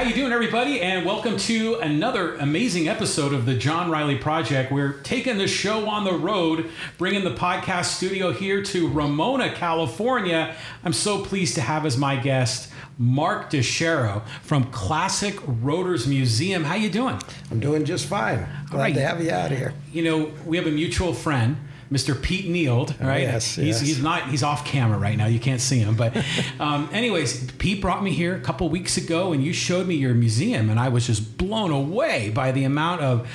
How you doing, everybody? And welcome to another amazing episode of the John Riley Project. We're taking the show on the road, bringing the podcast studio here to Ramona, California. I'm so pleased to have as my guest Mark DeShero from Classic Rotors Museum. How you doing? I'm doing just fine. Glad right. to have you out here. You know, we have a mutual friend. Mr. Pete Neild, right? Yes, he's, yes. he's not he's off camera right now. You can't see him, but um, anyways, Pete brought me here a couple weeks ago, and you showed me your museum, and I was just blown away by the amount of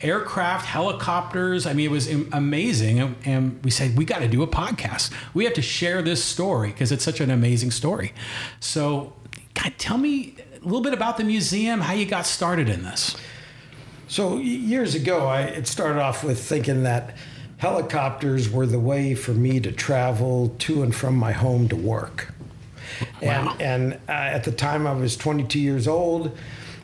aircraft, helicopters. I mean, it was amazing, and, and we said we got to do a podcast. We have to share this story because it's such an amazing story. So, God, tell me a little bit about the museum, how you got started in this. So years ago, I it started off with thinking that helicopters were the way for me to travel to and from my home to work. Wow. And and uh, at the time, I was 22 years old,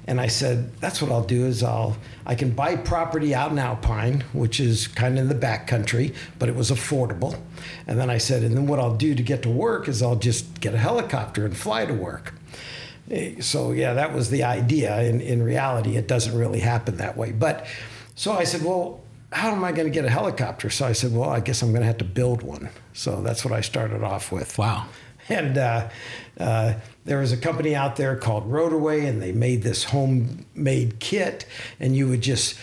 and I said, "That's what I'll do. Is I'll I can buy property out in Alpine, which is kind of in the back country, but it was affordable." And then I said, "And then what I'll do to get to work is I'll just get a helicopter and fly to work." Eh, So yeah, that was the idea. In in reality, it doesn't really happen that way. But so I said, well, how am I going to get a helicopter? So I said, well, I guess I'm going to have to build one. So that's what I started off with. Wow. And uh, uh, there was a company out there called Rotorway, and they made this homemade kit, and you would just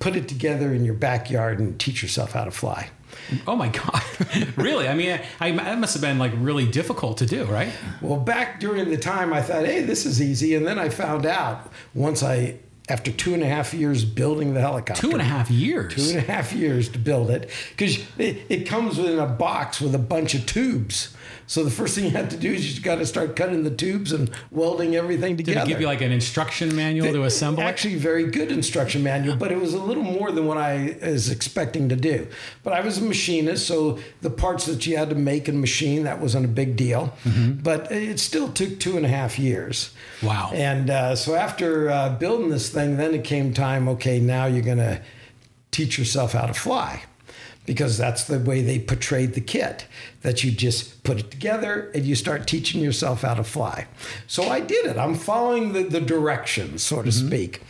put it together in your backyard and teach yourself how to fly. Oh my God! really? I mean, I, that must have been like really difficult to do, right? Well, back during the time, I thought, hey, this is easy. And then I found out once I, after two and a half years building the helicopter, Two and a half years. two and a half years to build it, because it, it comes in a box with a bunch of tubes. So the first thing you have to do is you got to start cutting the tubes and welding everything together. Did it give you like an instruction manual to assemble? Actually, very good instruction manual, but it was a little more than what I was expecting to do. But I was a machinist, so the parts that you had to make and machine that wasn't a big deal. Mm-hmm. But it still took two and a half years. Wow. And uh, so after uh, building this thing, then it came time. Okay, now you're going to teach yourself how to fly. Because that's the way they portrayed the kit, that you just put it together and you start teaching yourself how to fly. So I did it. I'm following the, the directions, so to speak.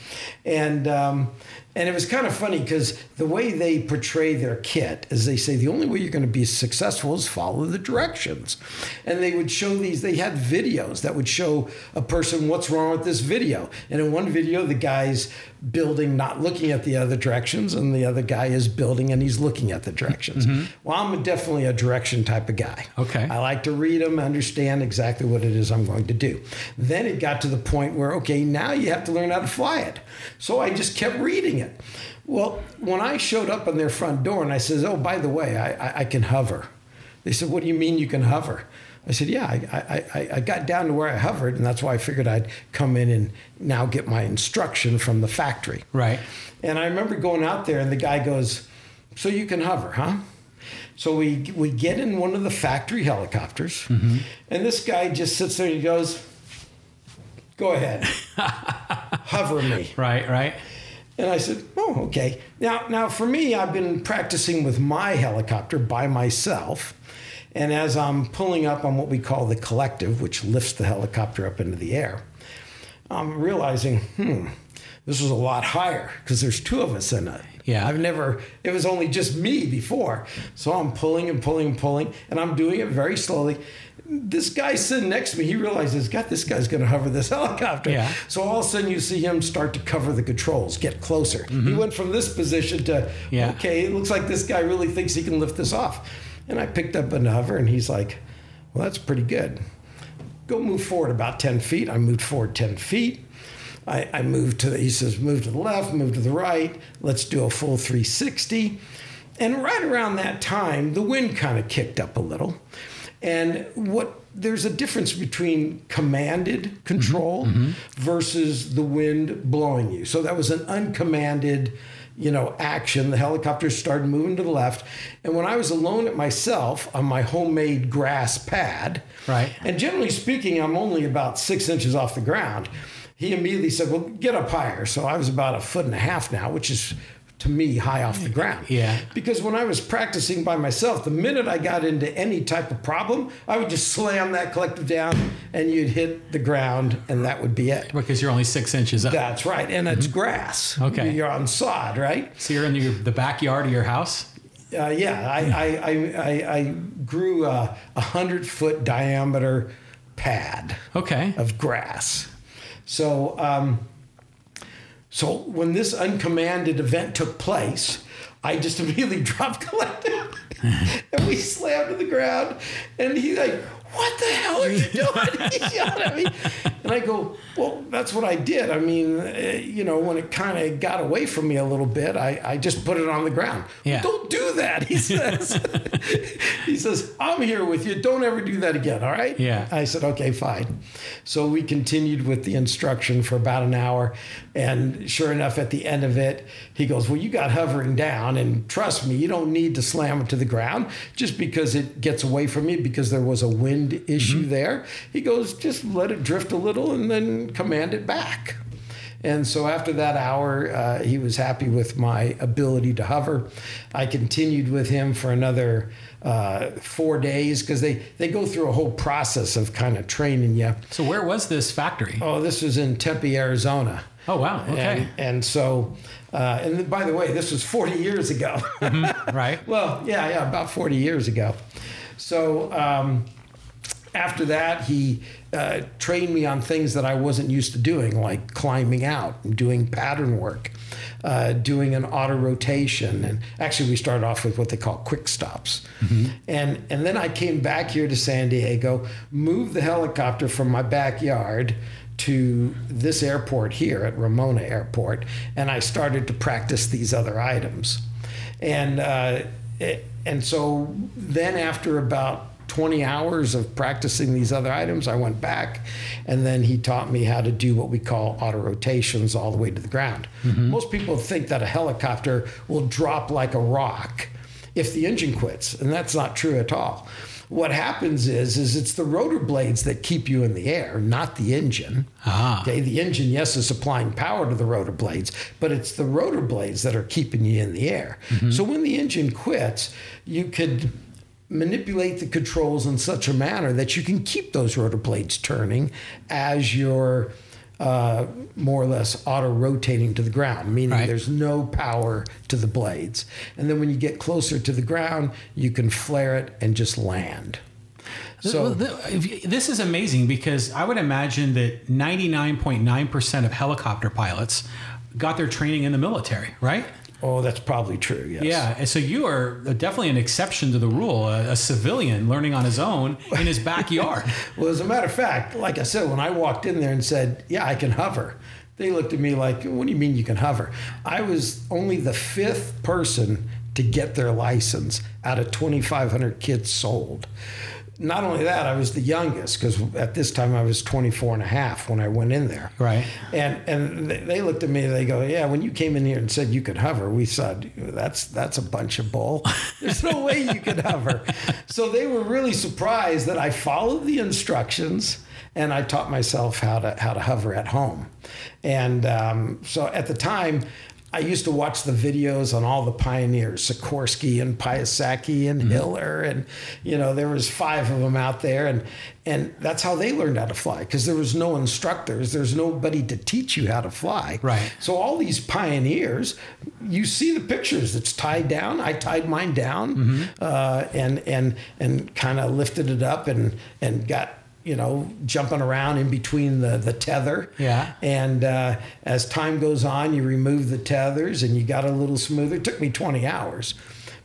And, um, and it was kind of funny because the way they portray their kit is they say the only way you're going to be successful is follow the directions. And they would show these, they had videos that would show a person what's wrong with this video. And in one video, the guy's building not looking at the other directions, and the other guy is building and he's looking at the directions. Mm-hmm. Well, I'm definitely a direction type of guy. Okay. I like to read them, understand exactly what it is I'm going to do. Then it got to the point where, okay, now you have to learn how to fly it. So I just kept reading it. Well, when I showed up on their front door and I says, oh, by the way, I, I, I can hover. They said, what do you mean you can hover? I said, yeah, I, I, I- I got down to where I hovered, and that's why I figured I'd come in and now get my instruction from the factory. Right. And I remember going out there, and the guy goes, "So you can hover, huh?" So we we get in one of the factory helicopters, mm-hmm. and this guy just sits there and he goes, "Go ahead, hover me." Right. Right. And I said, "Oh, okay." Now, now for me, I've been practicing with my helicopter by myself, and as I'm pulling up on what we call the collective, which lifts the helicopter up into the air, I'm realizing, hmm, this was a lot higher because there's two of us in it. Yeah. I've never. It was only just me before, so I'm pulling and pulling and pulling, and I'm doing it very slowly. This guy sitting next to me, he realizes, God, this guy's going to hover this helicopter. Yeah. So all of a sudden, you see him start to cover the controls, get closer. He went from this position to, Mm-hmm. Yeah. okay, it looks like this guy really thinks he can lift this off. And I picked up another, and he's like, well, that's pretty good. Go move forward about 10 feet. I moved forward 10 feet. I, I moved to the, he says, move to the left, move to the right. Let's do a full 360. And right around that time, the wind kind of kicked up a little. And what there's a difference between commanded control mm-hmm. Mm-hmm. versus the wind blowing you. So that was an uncommanded, you know, action. The helicopter started moving to the left. And when I was alone at myself on my homemade grass pad, Right. and generally speaking, I'm only about six inches off the ground. He immediately said, Well, get up higher. So I was about a foot and a half now, which is to me high off the ground. Yeah. Because when I was practicing by myself, the minute I got into any type of problem, I would just slam that collective down and you'd hit the ground and that would be it. Because you're only six inches up. That's right. And it's grass. Okay. You're on sod, right? so you're in your, the backyard of your house? Uh, yeah, I, I, I, I, I grew a, a hundred foot diameter pad Okay. of grass. So, um, so when this uncommanded event took place, I just immediately dropped collective and we slammed to the ground. And he's like, "What the hell are you doing?" he yelled at me, and I go, "Well, that's what I did. I mean, uh, you know, when it kind of got away from me a little bit, I, I just put it on the ground. Yeah. Don't do that," he says. he says, "I'm here with you. Don't ever do that again. All right?" Yeah. I said, okay, fine. So we continued with the instruction for about an hour. And sure enough, at the end of it, he goes, Well, you got hovering down. And trust me, you don't need to slam it to the ground just because it gets away from you because there was a wind issue there. He goes, Just let it drift a little and then command it back. And so after that hour, uh, he was happy with my ability to hover. I continued with him for another uh, four days because they, they go through a whole process of kind of training you. So where was this factory? Oh, this was in Tempe, Arizona. Oh, wow. Okay. And, and so, uh, and by the way, this was 40 years ago. right. well, yeah, yeah, about 40 years ago. So um, after that, he uh, trained me on things that I wasn't used to doing, like climbing out and doing pattern work, uh, doing an auto rotation. And actually, we started off with what they call quick stops. And, and then I came back here to San Diego, moved the helicopter from my backyard to this airport here at Ramona Airport, and I started to practice these other items. And uh, it, and so then after about 20 hours of practicing these other items, I went back, and then he taught me how to do what we call auto rotations all the way to the ground. Most people think that a helicopter will drop like a rock if the engine quits, and that's not true at all. What happens is, is it's the rotor blades that keep you in the air, not the engine. Ah. Okay, the engine, yes, is supplying power to the rotor blades, but it's the rotor blades that are keeping you in the air. So when the engine quits, you could manipulate the controls in such a manner that you can keep those rotor blades turning as you're uh, more or less auto rotating to the ground, meaning Right. there's no power to the blades. And then when you get closer to the ground, you can flare it and just land. So Well, th- if- this is amazing because I would imagine that 99.9% of helicopter pilots got their training in the military, right? Oh, that's probably true. Yes. Yeah, and so you are definitely an exception to the rule. A, a civilian learning on his own in his backyard. Well, as a matter of fact, like I said, when I walked in there and said, "Yeah, I can hover," they looked at me like, "What do you mean you can hover?" I was only the fifth person to get their license out of 2,500 kids sold. Not only that, I was the youngest because at this time I was 24 and a half when I went in there. Right. And and they- looked at me. They go, "Yeah, when you came in here and said you could hover, we said that's that's a bunch of bull. There's no way you could hover." So they were really surprised that I followed the instructions and I taught myself how to how to hover at home. And um, so at the time. I used to watch the videos on all the pioneers, Sikorsky and Piasecki and Hiller, and you know there was five of them out there, and and that's how they learned how to fly because there was no instructors, there's nobody to teach you how to fly. Right. So all these pioneers, you see the pictures. It's tied down. I tied mine down, uh, and and and kind of lifted it up and and got you know jumping around in between the the tether. Yeah. And uh, as time goes on, you remove the tethers and you got a little smoother. It took me 20 hours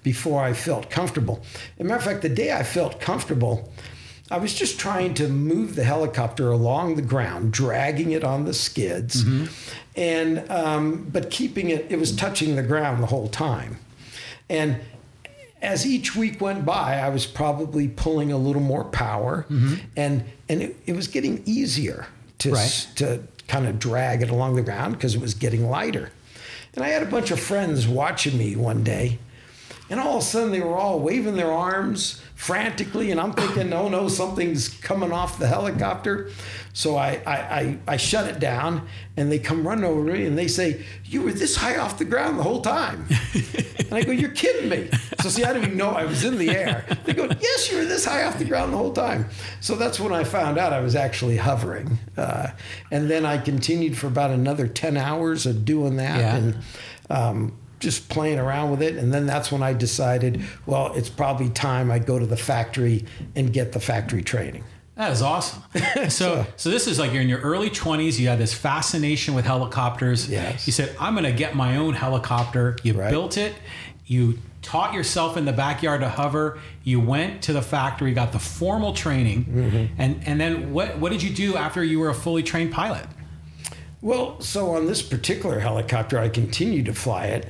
before I felt comfortable. As a matter of fact, the day I felt comfortable, I was just trying to move the helicopter along the ground, dragging it on the skids, and um, but keeping it. It was touching the ground the whole time, and as each week went by, I was probably pulling a little more power, mm-hmm. and and it, it was getting easier to s- to kind of drag it along the ground because it was getting lighter. And I had a bunch of friends watching me one day, and all of a sudden they were all waving their arms, frantically, and I'm thinking, oh no, something's coming off the helicopter. So I, I, I, I shut it down, and they come running over to me and they say, You were this high off the ground the whole time. and I go, You're kidding me. So, see, I didn't even know I was in the air. They go, Yes, you were this high off the ground the whole time. So that's when I found out I was actually hovering. Uh, and then I continued for about another 10 hours of doing that. Yeah. And, um, just playing around with it. And then that's when I decided, well, it's probably time I go to the factory and get the factory training. That is awesome. So, so this is like you're in your early 20s. You had this fascination with helicopters. Yes. You said, I'm going to get my own helicopter. You Right. built it. You taught yourself in the backyard to hover. You went to the factory, got the formal training. Mm-hmm. And, and then what, what did you do after you were a fully trained pilot? Well, so on this particular helicopter, I continued to fly it.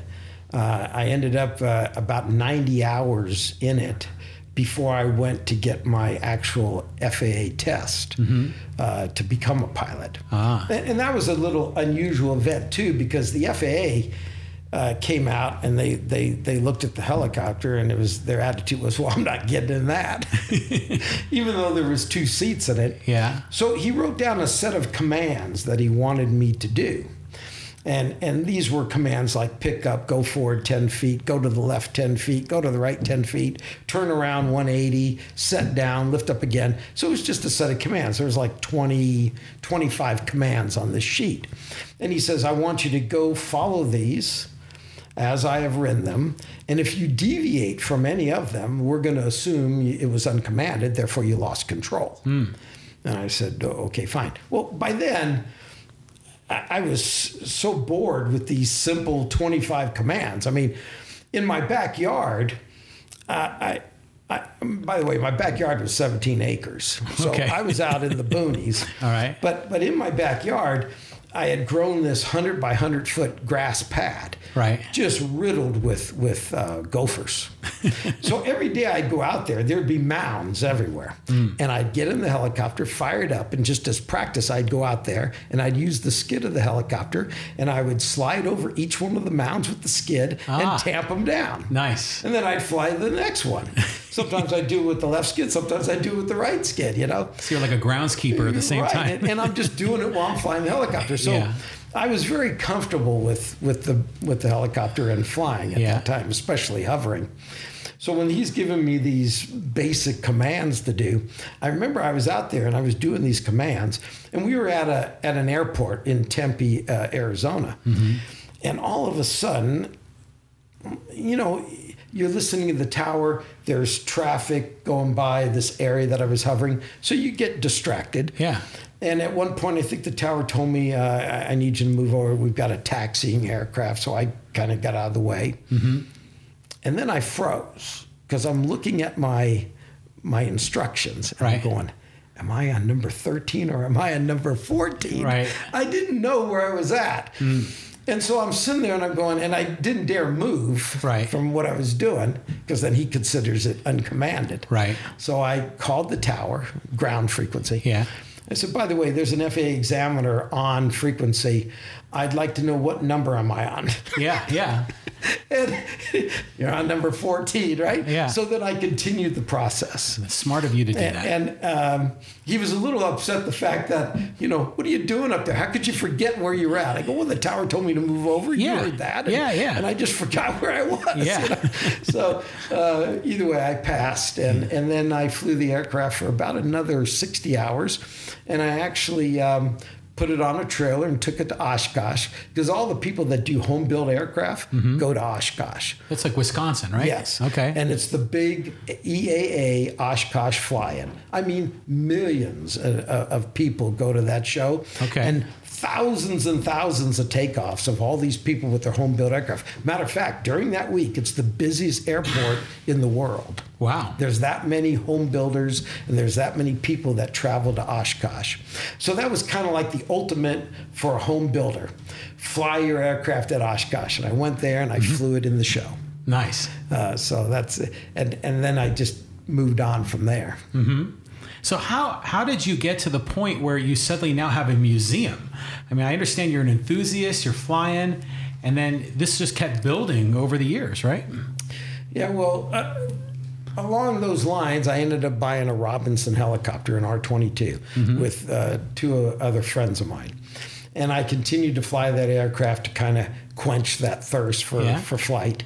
Uh, I ended up uh, about 90 hours in it before I went to get my actual FAA test uh, to become a pilot. Ah. And, and that was a little unusual event too, because the FAA uh, came out and they, they they looked at the helicopter and it was their attitude was, well, I'm not getting in that, even though there was two seats in it. Yeah. So he wrote down a set of commands that he wanted me to do. And, and these were commands like pick up, go forward 10 feet, go to the left 10 feet, go to the right 10 feet, turn around 180, set down, lift up again. So it was just a set of commands. There was like 20, 25 commands on this sheet. And he says, I want you to go follow these as I have written them. And if you deviate from any of them, we're going to assume it was uncommanded, therefore you lost control. Hmm. And I said, "Oh, okay, fine. Well, by then, I was so bored with these simple 25 commands. I mean, in my backyard, uh, I, I, by the way, my backyard was 17 acres. So Okay. I was out in the boonies. All right. But, but in my backyard, I had grown this 100 by 100 foot grass pad. Right. Just riddled with, with uh, gophers. so every day I'd go out there, there'd be mounds everywhere. Mm. And I'd get in the helicopter, fire it up, and just as practice, I'd go out there and I'd use the skid of the helicopter and I would slide over each one of the mounds with the skid Ah. and tamp them down. Nice. And then I'd fly to the next one. Sometimes I'd do it with the left skid, sometimes I'd do it with the right skid, you know? So you're like a groundskeeper at the same right. time. And, and I'm just doing it while I'm flying the helicopter. So Yeah. I was very comfortable with, with the with the helicopter and flying at Yeah. that time, especially hovering. So when he's giving me these basic commands to do, I remember I was out there and I was doing these commands, and we were at a at an airport in Tempe, uh, Arizona, Mm-hmm. and all of a sudden, you know, you're listening to the tower. There's traffic going by this area that I was hovering, so you get distracted. Yeah. And at one point, I think the tower told me, uh, I- "I need you to move over. We've got a taxiing aircraft." So I kind of got out of the way, Mm-hmm. and then I froze because I'm looking at my my instructions and Right. I'm going. Am I on number 13 or am I on number 14? Right. I didn't know where I was at. Mm. And so I'm sitting there and I'm going, and I didn't dare move Right. from what I was doing because then he considers it uncommanded. Right. So I called the tower, ground frequency. Yeah. I said, by the way, there's an FAA examiner on frequency. I'd like to know what number am I on? Yeah. Yeah. and you're on number 14, right? Yeah. So then I continued the process. Smart of you to do And, that. and um, he was a little upset the fact that, you know, what are you doing up there? How could you forget where you're at? I go, well, the tower told me to move over. You Yeah. heard that. And, Yeah, yeah. And I just forgot where I was. Yeah. you know? So uh, either way, I passed. And, and then I flew the aircraft for about another 60 hours. And I actually um, put it on a trailer and took it to Oshkosh because all the people that do home built aircraft mm-hmm. go to Oshkosh. It's like Wisconsin, right? Yes. Okay. And it's the big EAA Oshkosh fly-in. I mean, millions of, of people go to that show. Okay. And thousands and thousands of takeoffs of all these people with their home-built aircraft. Matter of fact, during that week, it's the busiest airport in the world. wow. There's that many home builders and there's that many people that travel to Oshkosh. So that was kind of like the ultimate for a home builder. Fly your aircraft at Oshkosh. And I went there and I flew it in the show. Nice. Uh, so that's and and then I just moved on from there. So how how did you get to the point where you suddenly now have a museum? I mean, I understand you're an enthusiast, you're flying, and then this just kept building over the years, right? Yeah, well, uh, along those lines, I ended up buying a Robinson helicopter, an R 22, Mm-hmm. with uh, two other friends of mine. And I continued to fly that aircraft to kind of quench that thirst for, Yeah. for flight.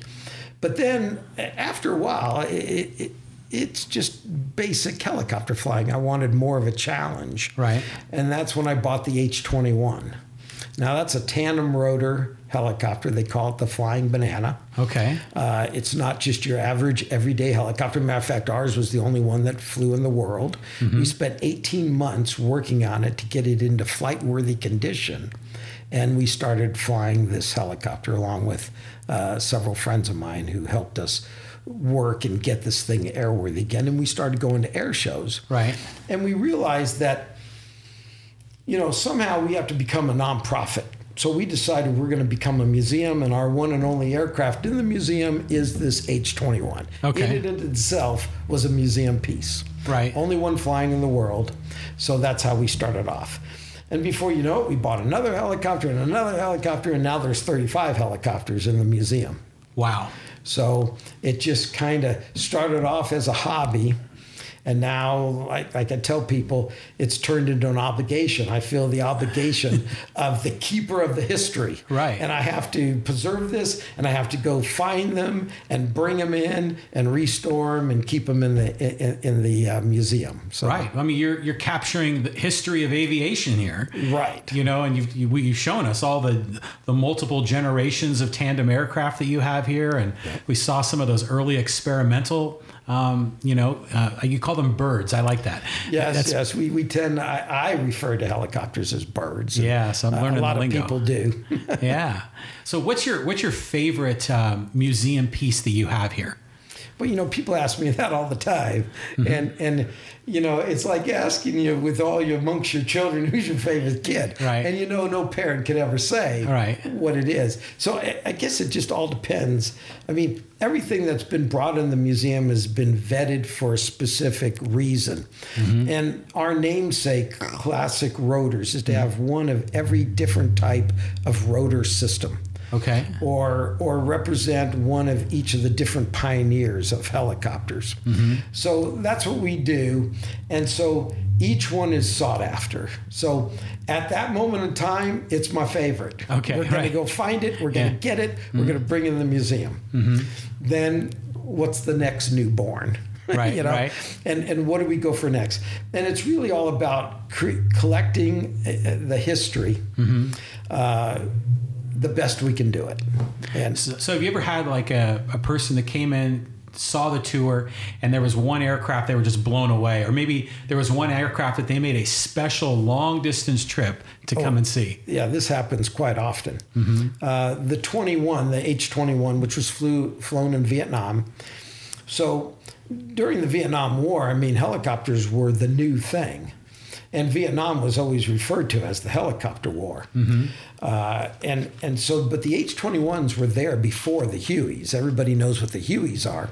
But then after a while, it, it, it's just basic helicopter flying. I wanted more of a challenge. Right. And that's when I bought the H 21. Now, that's a tandem rotor helicopter. They call it the Flying Banana. Okay. Uh, it's not just your average everyday helicopter. Matter of fact, ours was the only one that flew in the world. We spent 18 months working on it to get it into flight worthy condition. And we started flying this helicopter along with uh, several friends of mine who helped us work and get this thing airworthy again. And we started going to air shows. Right. And we realized that, you know, somehow we have to become a nonprofit. So we decided we're going to become a museum, and our one and only aircraft in the museum is this H 21. Okay. And it in itself was a museum piece. Right. Only one flying in the world. So that's how we started off. And before you know it, we bought another helicopter and another helicopter, and now there's 35 helicopters in the museum. Wow. So it just kind of started off as a hobby. And now, like, like I tell people, it's turned into an obligation. I feel the obligation of the keeper of the history. Right. And I have to preserve this and I have to go find them and bring them in and restore them and keep them in the, in, in the uh, museum. So, Right. I mean, you're you're capturing the history of aviation here. Right. You know, and you've you, you've shown us all the the multiple generations of tandem aircraft that you have here, and we saw some of those early experimental. Um, you know, uh, you call them birds. I like that. Yes, That's- yes. We, we tend, I, I refer to helicopters as birds. and, Yeah, so I'm uh, learning A lot the of lingo. people do. yeah. So what's your what's your favorite um, museum piece that you have here? Well, you know, people ask me that all the time, Mm-hmm. and and you know, it's like asking you with all your amongst your children, who's your favorite kid? Right. And you know, no parent could ever say Right. what it is. So I, I guess it just all depends. I mean, everything that's been brought in the museum has been vetted for a specific reason, Mm-hmm. and our namesake, classic rotors, is to have one of every different type of rotor system Okay. or or represent one of each of the different pioneers of helicopters. So that's what we do, and so each one is sought after. So at that moment in time, it's my favorite. Okay, we're going right. to go find it. We're going to Yeah. get it. We're going to bring it in the museum. Then what's the next newborn? Right, you know, right. and and what do we go for next? And it's really all about cre- collecting uh, the history. Mm-hmm. Uh, the best we can do it. And So have you ever had like a, a person that came in, saw the tour, and there was one aircraft they were just blown away, or maybe there was one aircraft that they made a special long distance trip to come and see? yeah, this happens quite often. Mm-hmm. Uh, the 21, the H 21, which was flew, flown in Vietnam. So during the Vietnam War, I mean, helicopters were the new thing. And Vietnam was always referred to as the helicopter war. Uh, and, and so, but the H 21s were there before the Hueys. Everybody knows what the Hueys are.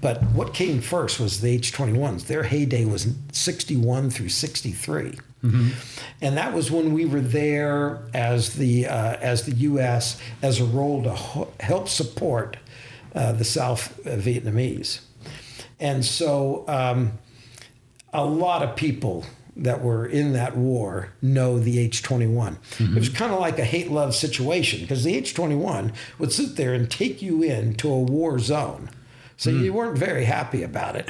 But what came first was the H 21s. Their heyday was 61 through 63. And that was when we were there as the, uh, as the U.S. as a role to ho- help support uh, the South Vietnamese. And so um, a lot of people that were in that war know the H 21. Mm-hmm. It was kind of like a hate love situation because the H 21 would sit there and take you into a war zone. So you hmm. weren't very happy about it.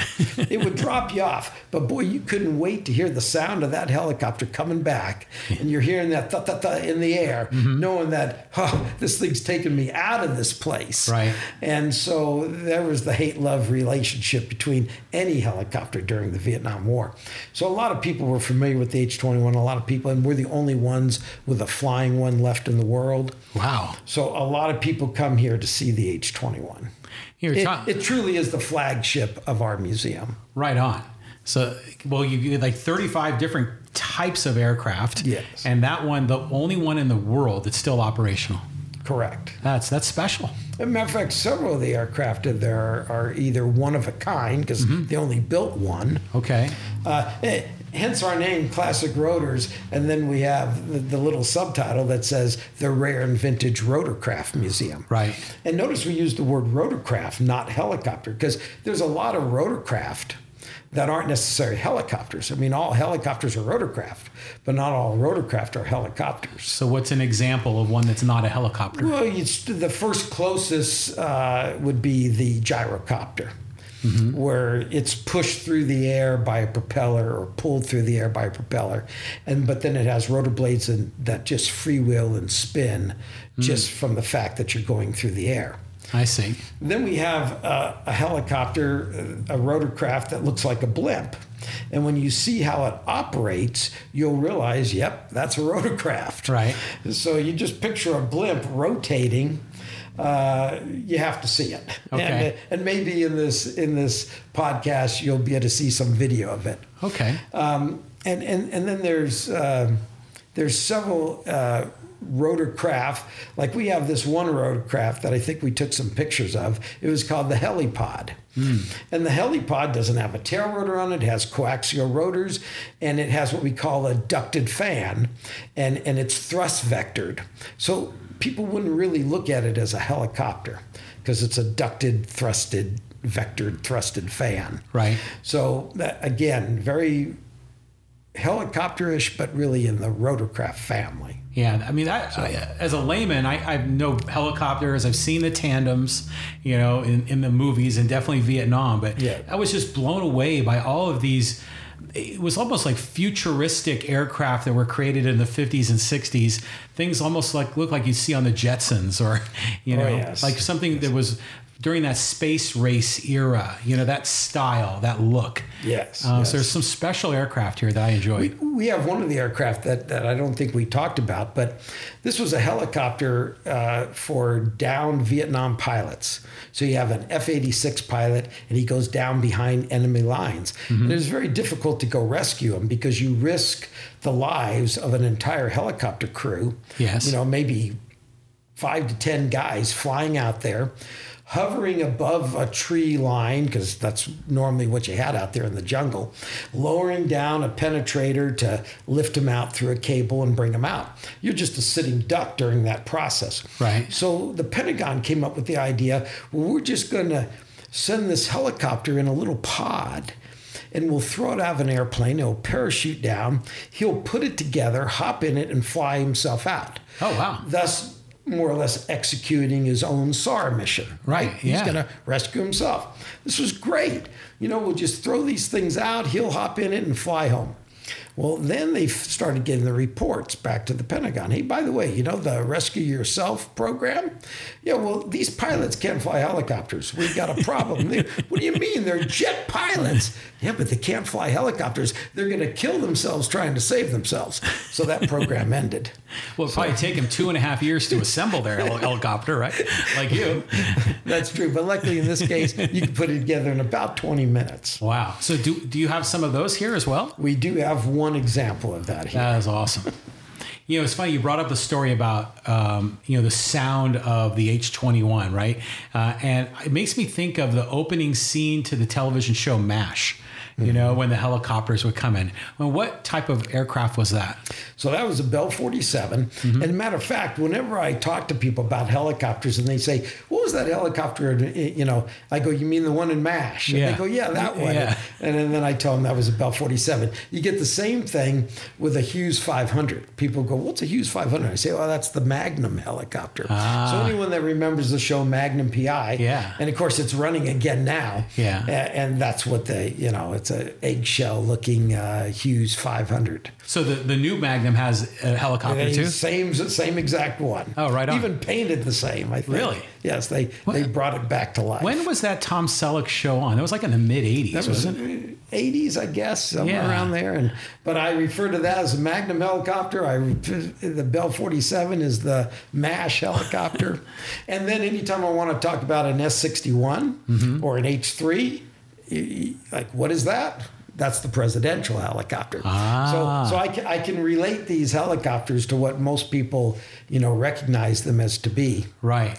It would drop you off, but boy, you couldn't wait to hear the sound of that helicopter coming back, and you're hearing that th th th in the air, mm-hmm. knowing that oh, this thing's taking me out of this place. Right. And so there was the hate love relationship between any helicopter during the Vietnam War. So a lot of people were familiar with the H 21, a lot of people, and we're the only ones with a flying one left in the world. Wow. So a lot of people come here to see the H 21. You're It, it truly is the flagship of our museum. right on. So, well, you get like 35 different types of aircraft. Yes. And that one, the only one in the world that's still operational. Correct. That's that's special. As a matter of fact, several of the aircraft in there are, are either one of a kind because they only built one. Okay. Uh, eh, hence our name, Classic Rotors. And then we have the, the little subtitle that says the Rare and Vintage Rotorcraft Museum. Right. And notice we use the word rotorcraft, not helicopter, because there's a lot of rotorcraft that aren't necessarily helicopters. I mean, all helicopters are rotorcraft, but not all rotorcraft are helicopters. So what's an example of one that's not a helicopter? Well, it's, the first closest uh, would be the gyrocopter, Mm-hmm. where it's pushed through the air by a propeller or pulled through the air by a propeller, and but then it has rotor blades and that just freewheel and spin, mm. just from the fact that you're going through the air. I see. Then we have uh, a helicopter, uh, a rotorcraft that looks like a blimp. And when you see how it operates, you'll realize, yep, that's a rotorcraft. Right. So you just picture a blimp rotating. Uh, you have to see it, Okay. and, and maybe in this in this podcast you'll be able to see some video of it. Okay. Um, and, and and then there's uh, there's several uh, rotorcraft. Like we have this one rotorcraft that I think we took some pictures of. It was called the helipod. And the helipod doesn't have a tail rotor on it. It has coaxial rotors, and it has what we call a ducted fan, and and it's thrust vectored. So people wouldn't really look at it as a helicopter because it's a ducted, thrusted, vectored, thrusted fan. Right. So that, again, very helicopterish, but really in the rotorcraft family. Yeah, I mean, I, I, as a layman, I, I know helicopters. I've seen the tandems, you know, in, in the movies and definitely Vietnam. But Yeah. I was just blown away by all of these. It was almost like futuristic aircraft that were created in the 50s and 60s. Things almost like look like you see on the Jetsons, or you Oh, know, yes. like something that was during that space race era. You know, that style, that look. Yes, Uh, yes. So there's some special aircraft here that I enjoyed. We have one of the aircraft that, that I don't think we talked about, but this was a helicopter uh, for downed Vietnam pilots. So you have an F 86 pilot, and he goes down behind enemy lines. And it's very difficult to go rescue him because you risk the lives of an entire helicopter crew. Yes. You know, maybe five to 10 guys flying out there, hovering above a tree line, because that's normally what you had out there in the jungle, lowering down a penetrator to lift them out through a cable and bring them out. You're just a sitting duck during that process. Right. So the Pentagon came up with the idea well, we're just going to send this helicopter in a little pod and we'll throw it out of an airplane. It'll parachute down. He'll put it together, hop in it, and fly himself out. Oh, wow. Thus, more or less executing his own SAR mission. Right, He's yeah. going to rescue himself. This was great. You know, we'll just throw these things out. He'll hop in it and fly home. Well, then they started getting the reports back to the Pentagon. Hey, by the way, you know the Rescue Yourself program? Yeah, well, these pilots can't fly helicopters. We've got a problem. They- what do you mean? They're jet pilots. Yeah, but they can't fly helicopters. They're going to kill themselves trying to save themselves. So that program ended. Well, it'd probably take them two and a half years to assemble their heli- helicopter, right? Like you. That's true. But luckily, in this case, you can put it together in about 20 minutes. Wow. So do do you have some of those here as well? We do have one example of that here. That is awesome. You know, it's funny. You brought up the story about um, you know the sound of the H twenty one, right? Uh, and it makes me think of the opening scene to the television show Mash. You know, when the helicopters would come in. Well, what type of aircraft was that? So that was a Bell 47. Mm-hmm. And matter of fact, whenever I talk to people about helicopters and they say, What was that helicopter? You know, I go, You mean the one in MASH? And Yeah. they go, Yeah, that one. Yeah. And then, then I tell them that was a Bell 47. You get the same thing with a Hughes 500. People go, What's a Hughes 500? I say, Well, that's the Magnum helicopter. Ah. So anyone that remembers the show Magnum PI, Yeah. and of course it's running again now. Yeah. And that's what they, you know, it's a eggshell looking uh, Hughes 500. So the, the new Magnum has a helicopter They- too. Same, same exact one. Oh, right on. Even painted the same. I think. Really? Yes, they they brought it back to life. When was that Tom Selleck show on? That was like in the mid '80s, that was wasn't it? eighties, I guess, somewhere Yeah. around there. And but I refer to that as a Magnum helicopter. I the Bell forty seven is the Mash helicopter. and then anytime I want to talk about an S one Mm-hmm. or an H three, like what is that? that's the presidential helicopter. Ah. So, so I can, I can relate these helicopters to what most people, you know, recognize them as to be. Right.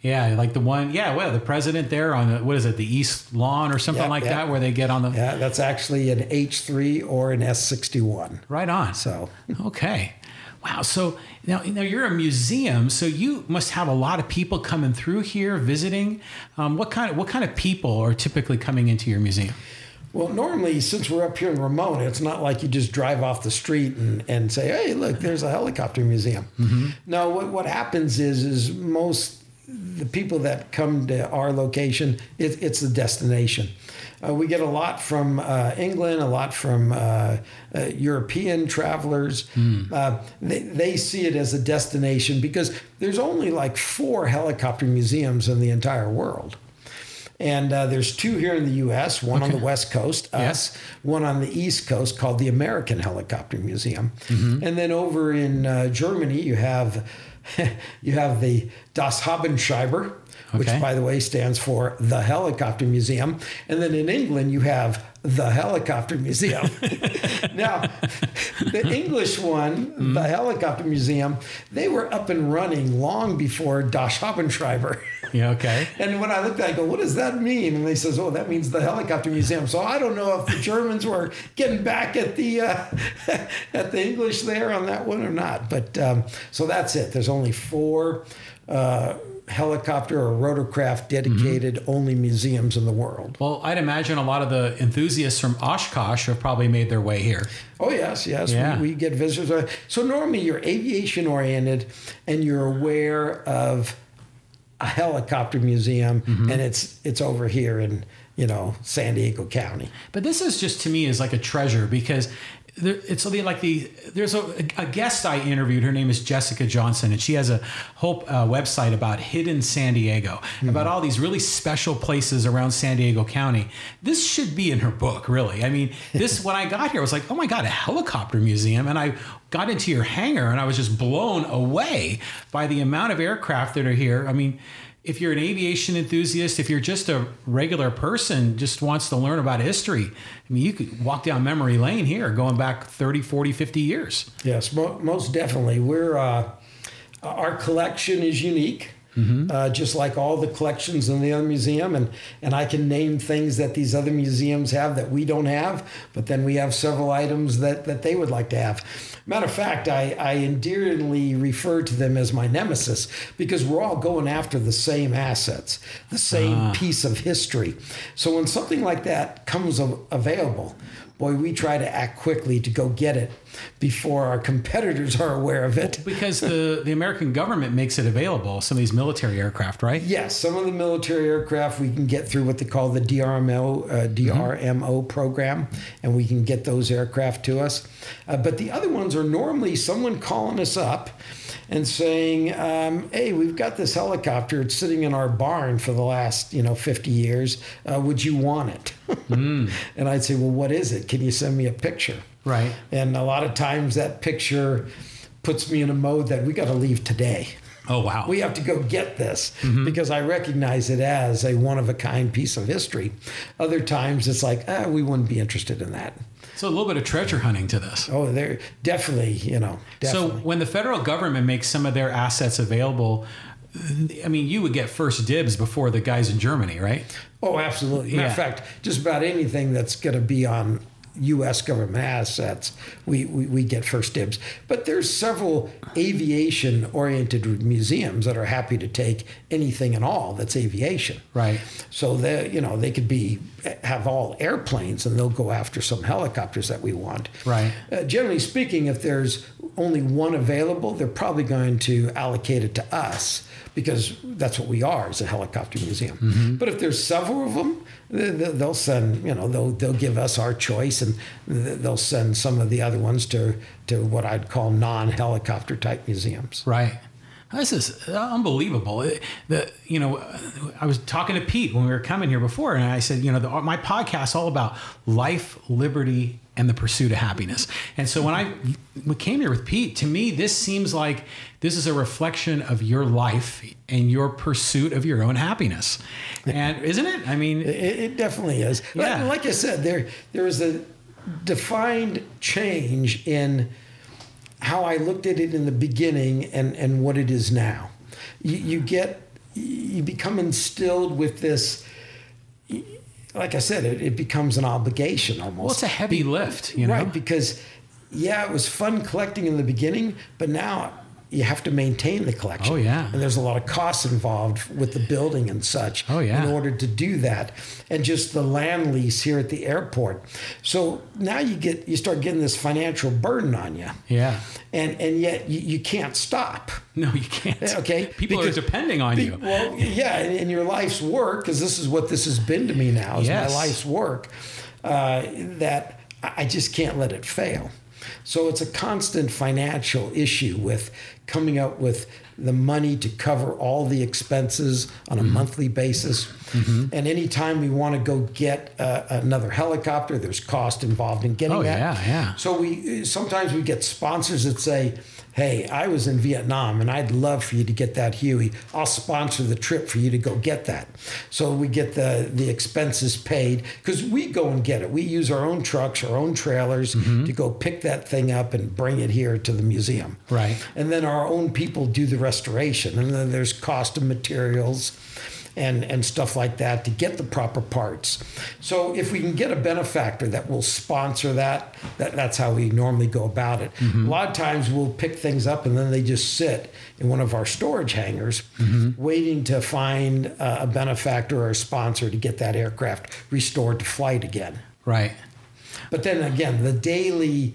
Yeah, like the one. Yeah, well, the president there on the, what is it, the East Lawn or something Yeah, like yeah. that, where they get on the Yeah, that's actually an H3 or an S61. right on. So, Okay. Wow. So now, now you're a museum, so you must have a lot of people coming through here visiting. Um, what kind of what kind of people are typically coming into your museum? well, normally, since we're up here in Ramona, it's not like you just drive off the street and, and say, hey, look, there's a helicopter museum. No, what, what happens is, is most the people that come to our location, it, it's the destination. Uh, we get a lot from uh, England, a lot from uh, uh, European travelers. Uh, they, they see it as a destination because there's only like four helicopter museums in the entire world. And uh, there's two here in the U.S. One on the West Coast, us. One on the East Coast called the American Helicopter Museum, and then over in uh, Germany you have you have the Das Hubschrauber, which by the way stands for the Helicopter Museum, and then in England you have the Helicopter Museum. now, the English one, the mm-hmm. Helicopter Museum, they were up and running long before Das Hubschrauber. Yeah. Okay. And when I looked at it, I go, what does that mean? And they says, oh, that means the helicopter museum. So I don't know if the Germans were getting back at the uh, at the English there on that one or not. But um, so that's it. There's only four uh, helicopter or rotorcraft dedicated only museums in the world. Well, I'd imagine a lot of the enthusiasts from Oshkosh have probably made their way here. Oh yes, yes. Yeah. We, we get visitors. So normally you're aviation oriented and you're aware of a helicopter museum, mm-hmm. and it's it's over here in you know San Diego County. But this is just to me is like a treasure because there, it's like the there's a, a guest I interviewed. Her name is Jessica Johnson, and she has a whole uh, website about hidden San Diego, about all these really special places around San Diego County. This should be in her book, really. I mean, this when I got here, I was like, oh my god, a helicopter museum, and I got into your hangar, and I was just blown away by the amount of aircraft that are here. I mean if you're an aviation enthusiast, if you're just a regular person, just wants to learn about history, I mean, you could walk down memory lane here, going back 30, 40, 50 years. Yes, mo- most definitely. We're uh, our collection is unique, uh, just like all the collections in the other museum, and and I can name things that these other museums have that we don't have, but then we have several items that that they would like to have. Matter of fact, I, I endearingly refer to them as my nemesis because we're all going after the same assets, the same piece of history. So when something like that comes av- available, boy, we try to act quickly to go get it before our competitors are aware of it. Because the, the American government makes it available, some of these military aircraft, right? Yes, some of the military aircraft we can get through what they call the DRMO uh, DRMO program, and we can get those aircraft to us. Uh, but the other ones are normally someone calling us up and saying, um, "Hey, we've got this helicopter. It's sitting in our barn for the last you know 50 years. Uh, would you want it?" and I'd say, "Well, what is it? Can you send me a picture?" Right. And a lot of times that picture puts me in a mode that we got to leave today. Oh, wow. We have to go get this because I recognize it as a one of a kind piece of history. Other times it's like, ah, we wouldn't be interested in that. So a little bit of treasure hunting to this. Oh, they're definitely, you know, So when the federal government makes some of their assets available, I mean, you would get first dibs before the guys in Germany, right? oh, absolutely. Matter of fact, just about anything that's going to be on U.S. government assets, we, we, we get first dibs. But there's several aviation oriented museums that are happy to take anything and all that's aviation. Right. So they, you know, they could be have all airplanes, and they'll go after some helicopters that we want. Right. Uh, generally speaking, if there's only one available, they're probably going to allocate it to us because that's what we are as a helicopter museum. Mm-hmm. But if there's several of them, th- th- they'll send, you know, they'll they'll give us our choice, and they'll send some of the other ones to to what I'd call non-helicopter type museums. Right. This is unbelievable. It- The you know, I was talking to Pete when we were coming here before, and I said, you know, the, my podcast's all about life, liberty, and the pursuit of happiness. And so when I we came here with Pete, to me, this seems like this is a reflection of your life and your pursuit of your own happiness. And isn't it? I mean, It, it definitely is. Like- Yeah. Like, I said, there there was a defined change in how I looked at it in the beginning and, and what it is now. You, you get you become instilled with this. Like I said, it, it becomes an obligation almost. well, it's a heavy lift, you know. Right, because yeah, it was fun collecting in the beginning, but now you have to maintain the collection. Oh, yeah. and there's a lot of costs involved with the building and such. Oh, yeah. in order to do that, and just the land lease here at the airport. So now you get you start getting this financial burden on you, Yeah. and and yet you, you can't stop. No, you can't. Okay, People Because- are depending on Be- you. Well, yeah, in your life's work, because this is what this has been to me now, is Yes. my life's work, uh, that I just can't let it fail. So it's a constant financial issue with coming up with the money to cover all the expenses on a Mm-hmm. monthly basis. And anytime we want to go get uh, another helicopter, there's cost involved in getting Oh, that. yeah, yeah. So we sometimes we get sponsors that say, "Hey, I was in Vietnam and I'd love for you to get that Huey. I'll sponsor the trip for you to go get that." So we get the the expenses paid because we go and get it. We use our own trucks, our own trailers mm-hmm. to go pick that thing up and bring it here to the museum. Right. And then our own people do the restoration, and then there's cost of materials and, and stuff like that to get the proper parts. So if we can get a benefactor that will sponsor that, that that's how we normally go about it. A lot of times we'll pick things up and then they just sit in one of our storage hangars, waiting to find a benefactor or a sponsor to get that aircraft restored to flight again. Right. But then again, the daily,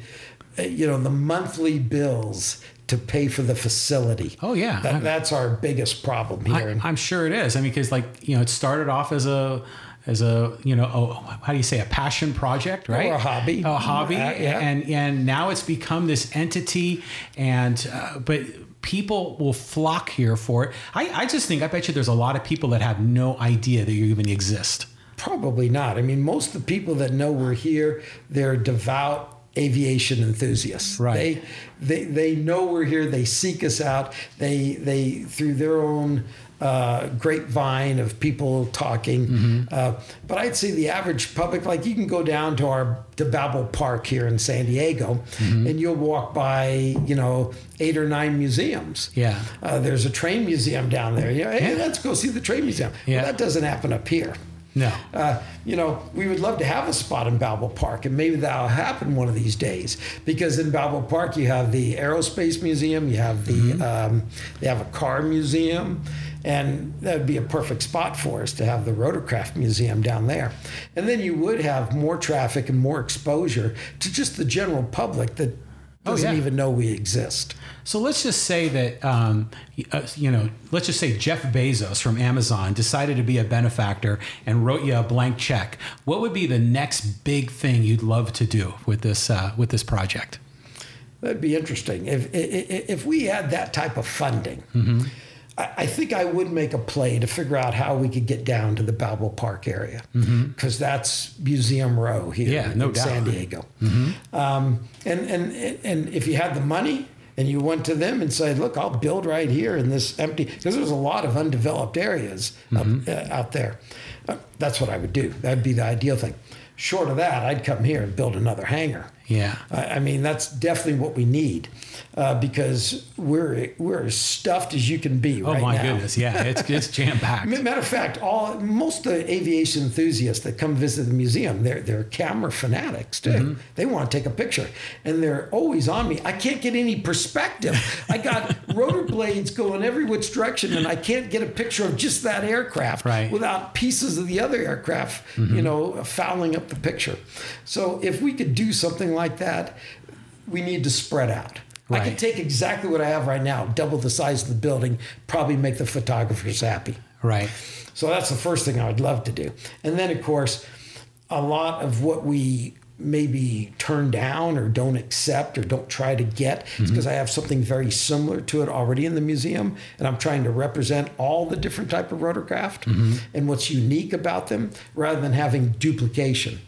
uh, you know, the monthly bills to pay for the facility. Oh, yeah. That, that's our biggest problem here. I, I'm sure it is. I mean, because like you know, it started off as a as a you know, oh, how do you say a passion project, right? Or a hobby. A hobby, Uh, yeah. and and now it's become this entity, and uh, but. People will flock here for it. I, I just think I bet you there's a lot of people that have no idea that you even exist. Probably not. I mean, most of the people that know we're here, they're devout aviation enthusiasts. Right. They, they, they know we're here. They seek us out. They, they through their own uh, grapevine of people talking. Mm-hmm. Uh, but I'd say the average public, like you can go down to our to Balboa Park here in San Diego, Mm-hmm. and you'll walk by, you know, eight or nine museums. Yeah. Uh, there's a train museum down there. You know, hey, Yeah. let's go see the train museum. Yeah. Well, that doesn't happen up here. No. Uh, you know, we would love to have a spot in Balboa Park, and maybe that'll happen one of these days. Because in Balboa Park, you have the Aerospace Museum, you have the um, they have a car museum, and that would be a perfect spot for us to have the Rotorcraft Museum down there. And then you would have more traffic and more exposure to just the general public that Oh, doesn't yeah. even know we exist. So let's just say that, um, uh, you know, let's just say Jeff Bezos from Amazon decided to be a benefactor and wrote you a blank check. What would be the next big thing you'd love to do with this uh, with this project? That'd be interesting. If if, if we had that type of funding, I, I think I would make a play to figure out how we could get down to the Balboa Park area because that's Museum Row here Yeah, in doubt. San Diego. Um, and and and if you had the money. And you went to them and said, "Look, I'll build right here in this empty because there's a lot of undeveloped areas up, uh, out there." Uh, that's what I would do. That'd be the ideal thing. Short of that, I'd come here and build another hangar. Yeah. I I mean, that's definitely what we need uh, because we're we're as stuffed as you can be Oh right my now. goodness, yeah, it's it's jam packed. Matter of fact, all most of the aviation enthusiasts that come visit the museum, they're they're camera fanatics too. Mm-hmm. They want to take a picture, and they're always on me. I can't get any perspective. I got rotor blades going every which direction, and I can't get a picture of just that aircraft Right. Mm-hmm. without pieces of the other aircraft, you know, fouling up the picture. So if we could do something like that, we need to spread out. I Right. could take exactly what I have right now, double the size of the building, probably make the photographers happy. Right. So that's the first thing I would love to do. And then, of course, a lot of what we maybe turn down or don't accept or don't try to get because I have something very similar to it already in the museum and I'm trying to represent all the different type of rotorcraft and what's unique about them rather than having duplication.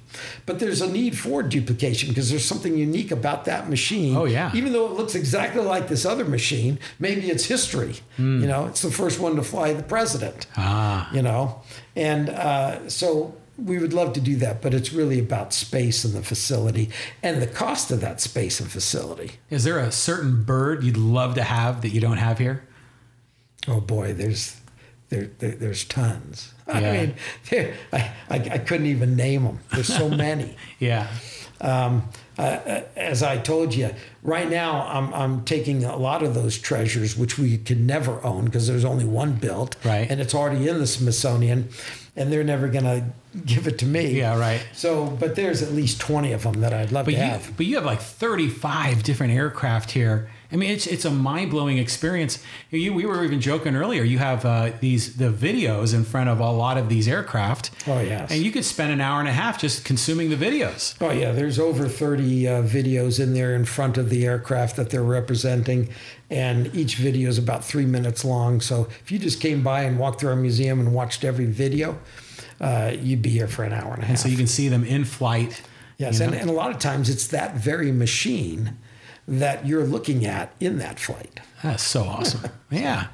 But there's a need for duplication because there's something unique about that machine. Oh, yeah. Even though it looks exactly like this other machine, maybe it's history. You know, it's the first one to fly the president Ah, you know and uh, so we would love to do that but it's really about space and the facility and the cost of that space and facility is there a certain bird you'd love to have that you don't have here? oh boy there's there, there there's tons i mean there, I, I, I couldn't even name them there's so many Yeah. um, uh, uh, as I told you, right now I'm, I'm taking a lot of those treasures, which we can never own because there's only one built, Right. And it's already in the Smithsonian, and they're never going to give it to me. Yeah, right. So, but there's at least 20 of them that I'd love But to you, have. but you have like 35 different aircraft here. I mean, it's it's a mind blowing experience. You, we were even joking earlier. You have uh, these the videos in front of a lot of these aircraft. Oh, yes. And you could spend an hour and a half just consuming the videos. Oh yeah, there's over 30 uh, videos in there in front of the aircraft that they're representing, and each video is about three minutes long. So if you just came by and walked through our museum and watched every video, uh, you'd be here for an hour and a half. And so you can see them in flight. yes, you and, know? and a lot of times it's that very machine that you're looking at in that flight. That's so awesome. yeah.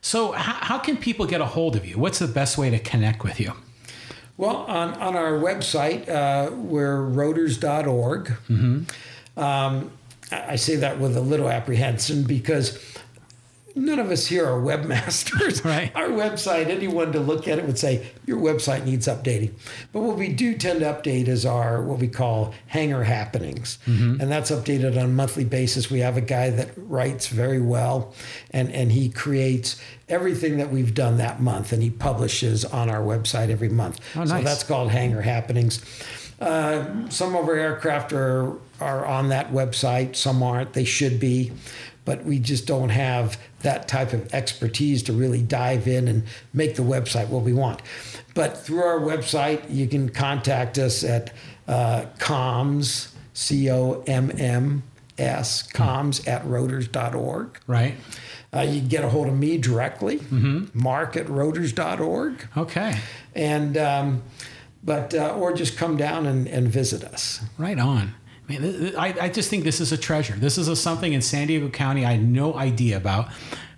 So how, how can people get a hold of you? What's the best way to connect with you? Well, on, on our website, uh, we're rotors.org. Um, I I say that with a little apprehension because none of us here are webmasters. Right. Our website, anyone to look at it would say, your website needs updating. But what we do tend to update is our what we call hangar happenings. And that's updated on a monthly basis. We have a guy that writes very well and, and he creates everything that we've done that month and he publishes on our website every month. Oh, nice. So that's called hangar happenings. Uh, some of our aircraft are are on that website. Some aren't. They should be, but we just don't have that type of expertise to really dive in and make the website what we want. But through our website, you can contact us at uh, comms c o m m s comms at rotors.org. Right. Uh, you can get a hold of me directly, mark at rotors.org Okay. and um, but uh, or just come down and, and visit us. Right on. Man, I, I just think this is a treasure. This is a, something in San Diego County I had no idea about.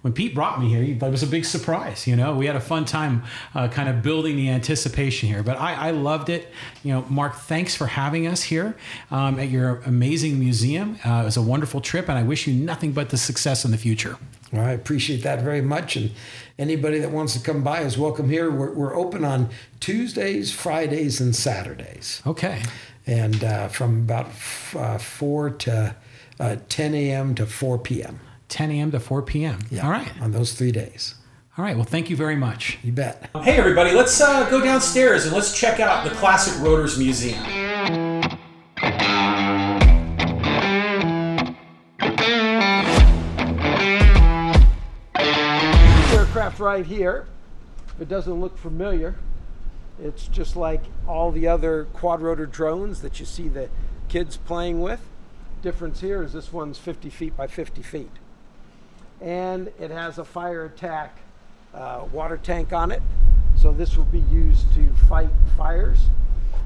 When Pete brought me here, it was a big surprise. You know, we had a fun time uh, kind of building the anticipation here. But I, I loved it. You know, Mark, thanks for having us here um, at your amazing museum. Uh, it was a wonderful trip, and I wish you nothing but the success in the future. Well, I appreciate that very much, and anybody that wants to come by is welcome here. We're, we're open on Tuesdays, Fridays, and Saturdays, Okay. And uh, from about f- uh, four to uh, 10 a.m. to 4 p.m. 10 a.m. to 4 p.m. Yeah, All right. on those three days. All right. Well, thank you very much. You bet. Hey, everybody, let's uh, go downstairs and let's check out the Classic Rotors Museum. Aircraft right here, if it doesn't look familiar, it's just like all the other quad rotor drones that you see the kids playing with. Difference here is this one's 50 feet by 50 feet. And it has a fire attack uh, water tank on it. So this will be used to fight fires.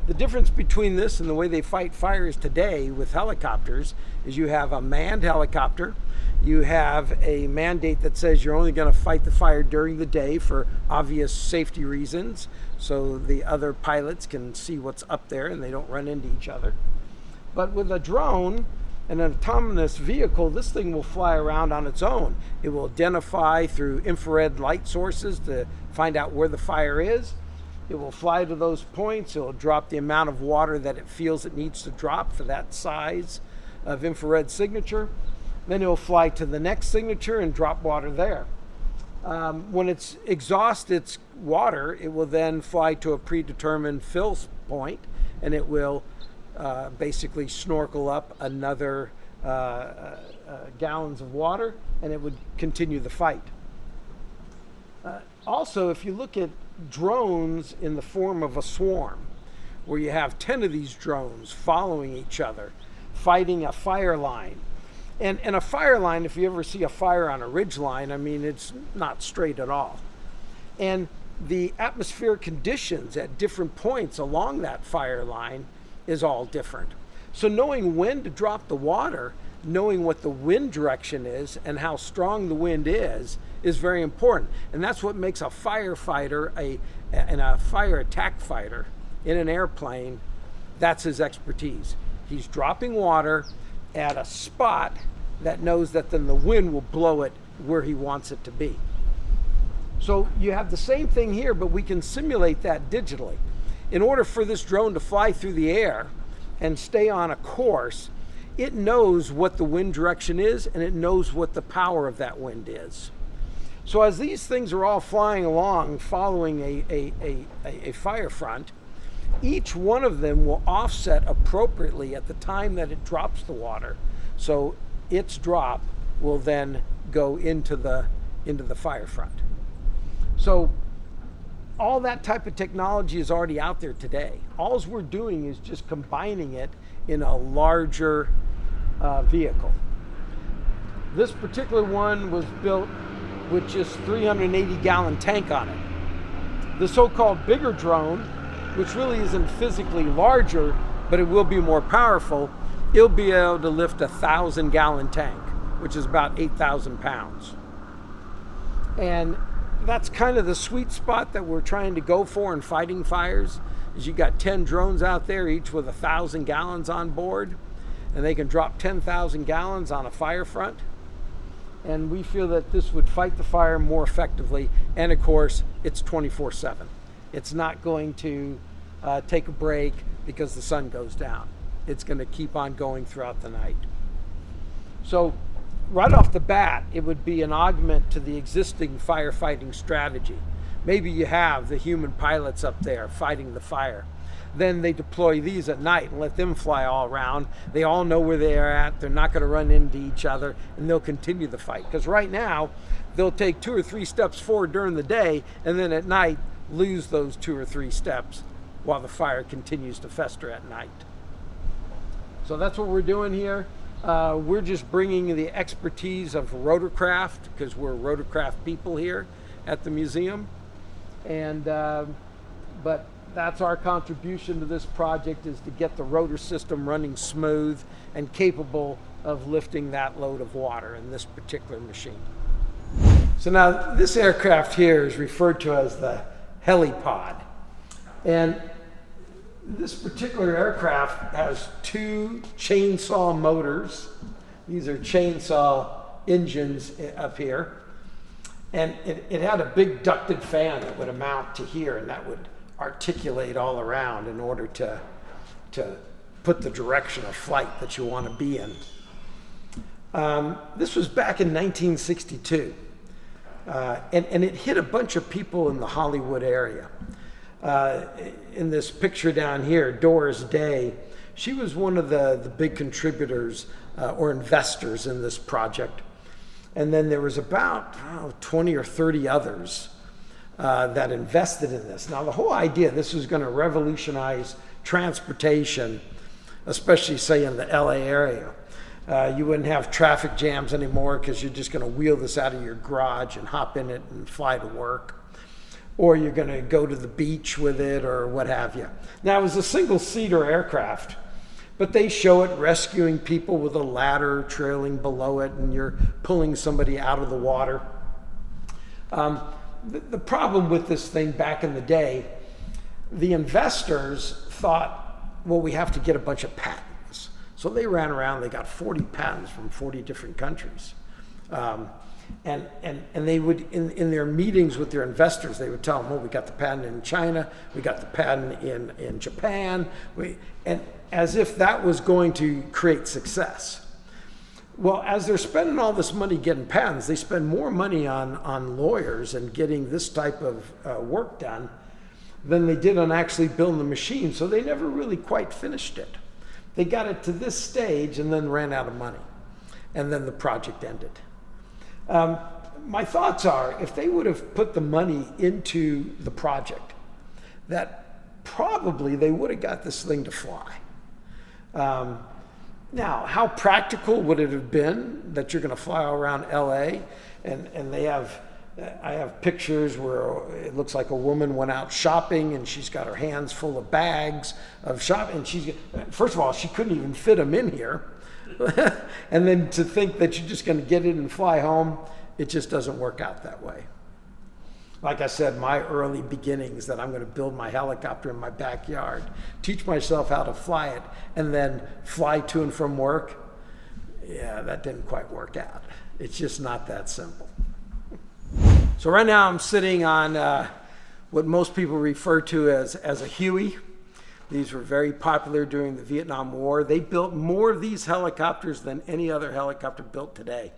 The difference between this and the way they fight fires today with helicopters is you have a manned helicopter. You have a mandate that says you're only going to fight the fire during the day for obvious safety reasons, so the other pilots can see what's up there and they don't run into each other. But with a drone, an autonomous vehicle, this thing will fly around on its own. It will identify through infrared light sources to find out where the fire is. It will fly to those points. It will drop the amount of water that it feels it needs to drop for that size of infrared signature. Then it will fly to the next signature and drop water there. Um, when it's exhaust its water, it will then fly to a predetermined fill point, and it will uh, basically snorkel up another uh, uh, uh, gallons of water, and it would continue the fight. Uh, also, if you look at drones in the form of a swarm, where you have 10 of these drones following each other, fighting a fire line. And, and a fire line, if you ever see a fire on a ridge line, I mean, it's not straight at all. And the atmospheric conditions at different points along that fire line is all different. So knowing when to drop the water, knowing what the wind direction is and how strong the wind is, is very important. And that's what makes a firefighter a and a fire attack fighter in an airplane, that's his expertise. He's dropping water at a spot that knows that then the wind will blow it where he wants it to be. So you have the same thing here, but we can simulate that digitally. In order for this drone to fly through the air and stay on a course, it knows what the wind direction is and it knows what the power of that wind is. So as these things are all flying along following a, a, a, a, fire front, each one of them will offset appropriately at the time that it drops the water. So its drop will then go into the, into the fire front. So all that type of technology is already out there today. All we're doing is just combining it in a larger uh, vehicle. This particular one was built with just 380 gallon tank on it. The so-called bigger drone, which really isn't physically larger, but it will be more powerful, it'll be able to lift a thousand gallon tank, which is about 8,000 pounds. And that's kind of the sweet spot that we're trying to go for in fighting fires is you got 10 drones out there each with a thousand gallons on board and they can drop 10,000 gallons on a fire front. And we feel that this would fight the fire more effectively. And of course it's 24 7 it's not going to uh, take a break because the sun goes down it's going to keep on going throughout the night so right off the bat, it would be an augment to the existing firefighting strategy. Maybe you have the human pilots up there fighting the fire. Then they deploy these at night and let them fly all around. They all know where they are at. They're not going to run into each other and they'll continue the fight. Because right now, they'll take two or three steps forward during the day and then at night lose those two or three steps while the fire continues to fester at night. So that's what we're doing here. Uh, we're just bringing the expertise of rotorcraft because we're rotorcraft people here at the museum. And, uh, but that's our contribution to this project is to get the rotor system running smooth and capable of lifting that load of water in this particular machine. So now this aircraft here is referred to as the helipod. And this particular aircraft has two chainsaw motors. These are chainsaw engines up here. And it, it, had a big ducted fan that would amount to here and that would articulate all around in order to, to put the direction of flight that you want to be in. Um, this was back in 1962. Uh, and, and it hit a bunch of people in the Hollywood area uh, in this picture down here, Doris Day, she was one of the, the big contributors uh, or investors in this project. And then there was about oh, 20 or 30 others uh, that invested in this. Now, the whole idea, this was going to revolutionize transportation, especially, say, in the LA area. Uh, you wouldn't have traffic jams anymore because you're just going to wheel this out of your garage and hop in it and fly to work or you're going to go to the beach with it or what have you. Now, it was a single seater aircraft, but they show it rescuing people with a ladder trailing below it and you're pulling somebody out of the water. Um, the, the problem with this thing back in the day, the investors thought, well, we have to get a bunch of patents. So they ran around, they got 40 patents from 40 different countries. Um, and, and, and they would, in, in their meetings with their investors, they would tell them, well, we got the patent in China, we got the patent in, in Japan, we, and as if that was going to create success. Well, as they're spending all this money getting patents, they spend more money on, on lawyers and getting this type of uh, work done than they did on actually building the machine. So they never really quite finished it. They got it to this stage and then ran out of money. And then the project ended. Um, my thoughts are if they would have put the money into the project, that probably they would have got this thing to fly. Um, now, how practical would it have been that you're going to fly around LA and, and they have, I have pictures where it looks like a woman went out shopping and she's got her hands full of bags of shopping. And she's, first of all, she couldn't even fit them in here. and then to think that you're just going to get it and fly home, it just doesn't work out that way like I said, my early beginnings that I'm going to build my helicopter in my backyard, teach myself how to fly it, and then fly to and from work. Yeah, that didn't quite work out. It's just not that simple. So, right now I'm sitting on uh, what most people refer to as, as a Huey. These were very popular during the Vietnam War. They built more of these helicopters than any other helicopter built today.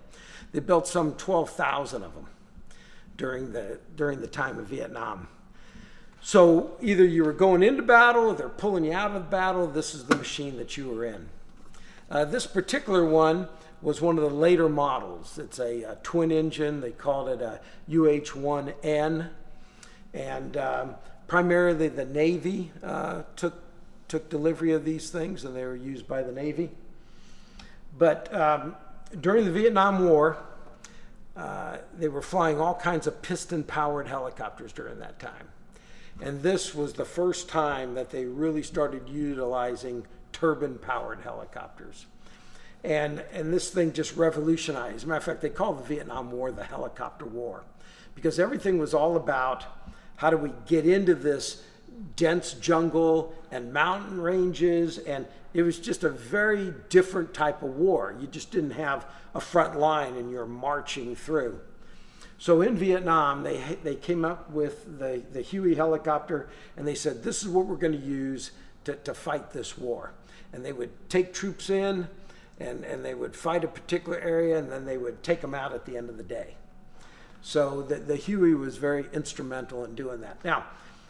They built some 12,000 of them during the, during the time of Vietnam. So either you were going into battle, they're pulling you out of battle, this is the machine that you were in. Uh, this particular one was one of the later models. It's a, a twin engine, they called it a UH-1N, and um, primarily the Navy uh, took, took delivery of these things and they were used by the Navy. But um, during the Vietnam War, uh, they were flying all kinds of piston powered helicopters during that time. And this was the first time that they really started utilizing turbine powered helicopters. And, and this thing just revolutionized. As a matter of fact, they called the Vietnam War the helicopter war because everything was all about how do we get into this dense jungle and mountain ranges and it was just a very different type of war. You just didn't have a front line and you're marching through. So in Vietnam, they, they came up with the, the Huey helicopter and they said, this is what we're going to use to, to fight this war. And they would take troops in and, and they would fight a particular area and then they would take them out at the end of the day. So the, the Huey was very instrumental in doing that. Now,